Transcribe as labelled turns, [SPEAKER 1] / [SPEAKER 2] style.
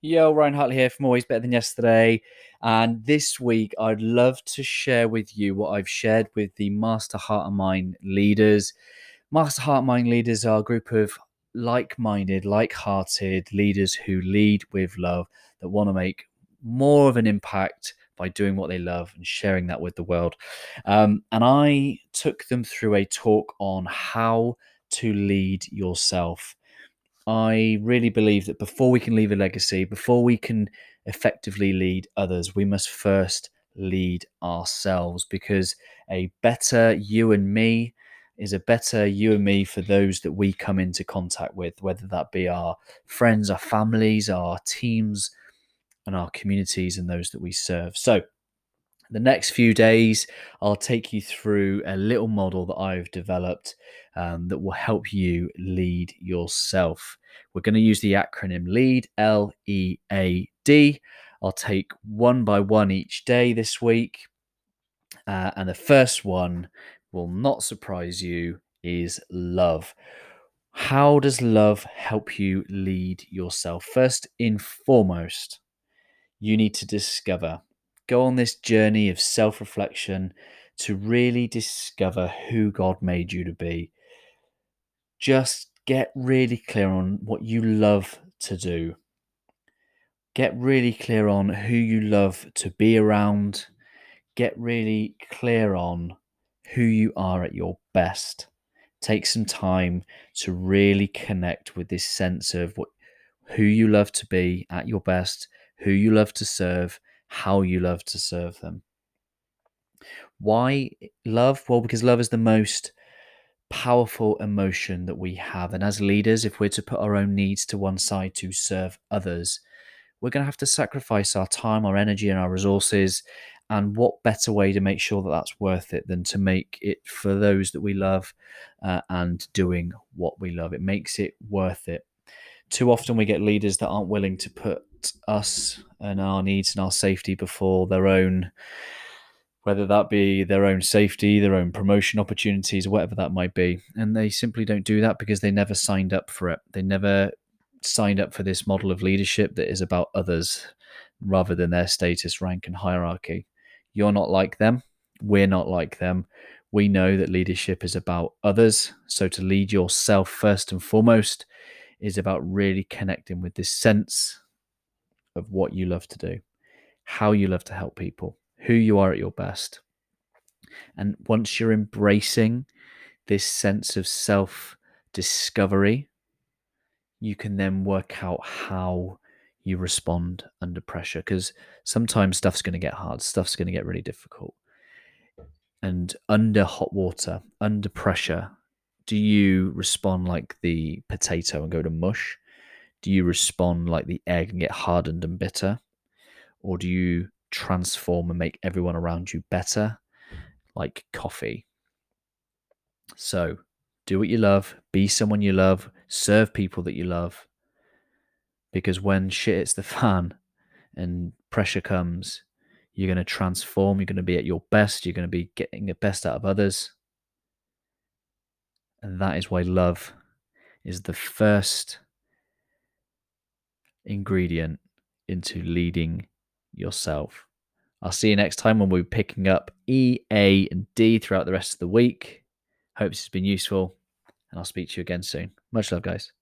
[SPEAKER 1] Yo, Ryan Hartley here from Always Better Than Yesterday. And this week, I'd love to share with you what I've shared with the Master Heart and Mind leaders. Master Heart and Mind leaders are a group of like minded, like hearted leaders who lead with love that want to make more of an impact by doing what they love and sharing that with the world. Um, and I took them through a talk on how to lead yourself. I really believe that before we can leave a legacy, before we can effectively lead others, we must first lead ourselves because a better you and me is a better you and me for those that we come into contact with, whether that be our friends, our families, our teams, and our communities, and those that we serve. So, the next few days, I'll take you through a little model that I've developed um, that will help you lead yourself. We're going to use the acronym LEAD, L E A D. I'll take one by one each day this week. Uh, and the first one will not surprise you is love. How does love help you lead yourself? First and foremost, you need to discover go on this journey of self reflection to really discover who God made you to be. Just get really clear on what you love to do. Get really clear on who you love to be around. Get really clear on who you are at your best. Take some time to really connect with this sense of what who you love to be at your best, who you love to serve, how you love to serve them. Why love? Well, because love is the most powerful emotion that we have. And as leaders, if we're to put our own needs to one side to serve others, we're going to have to sacrifice our time, our energy, and our resources. And what better way to make sure that that's worth it than to make it for those that we love uh, and doing what we love? It makes it worth it. Too often we get leaders that aren't willing to put us and our needs and our safety before their own whether that be their own safety, their own promotion opportunities, whatever that might be. And they simply don't do that because they never signed up for it. They never signed up for this model of leadership that is about others rather than their status, rank, and hierarchy. You're not like them. We're not like them. We know that leadership is about others. So to lead yourself first and foremost is about really connecting with this sense of what you love to do, how you love to help people, who you are at your best. And once you're embracing this sense of self discovery, you can then work out how you respond under pressure because sometimes stuff's going to get hard, stuff's going to get really difficult. And under hot water, under pressure, do you respond like the potato and go to mush? Do you respond like the egg and get hardened and bitter? Or do you transform and make everyone around you better, like coffee? So do what you love, be someone you love, serve people that you love. Because when shit hits the fan and pressure comes, you're going to transform. You're going to be at your best. You're going to be getting the best out of others. And that is why love is the first ingredient into leading yourself. I'll see you next time when we're picking up E, A, and D throughout the rest of the week. Hope this has been useful, and I'll speak to you again soon. Much love, guys.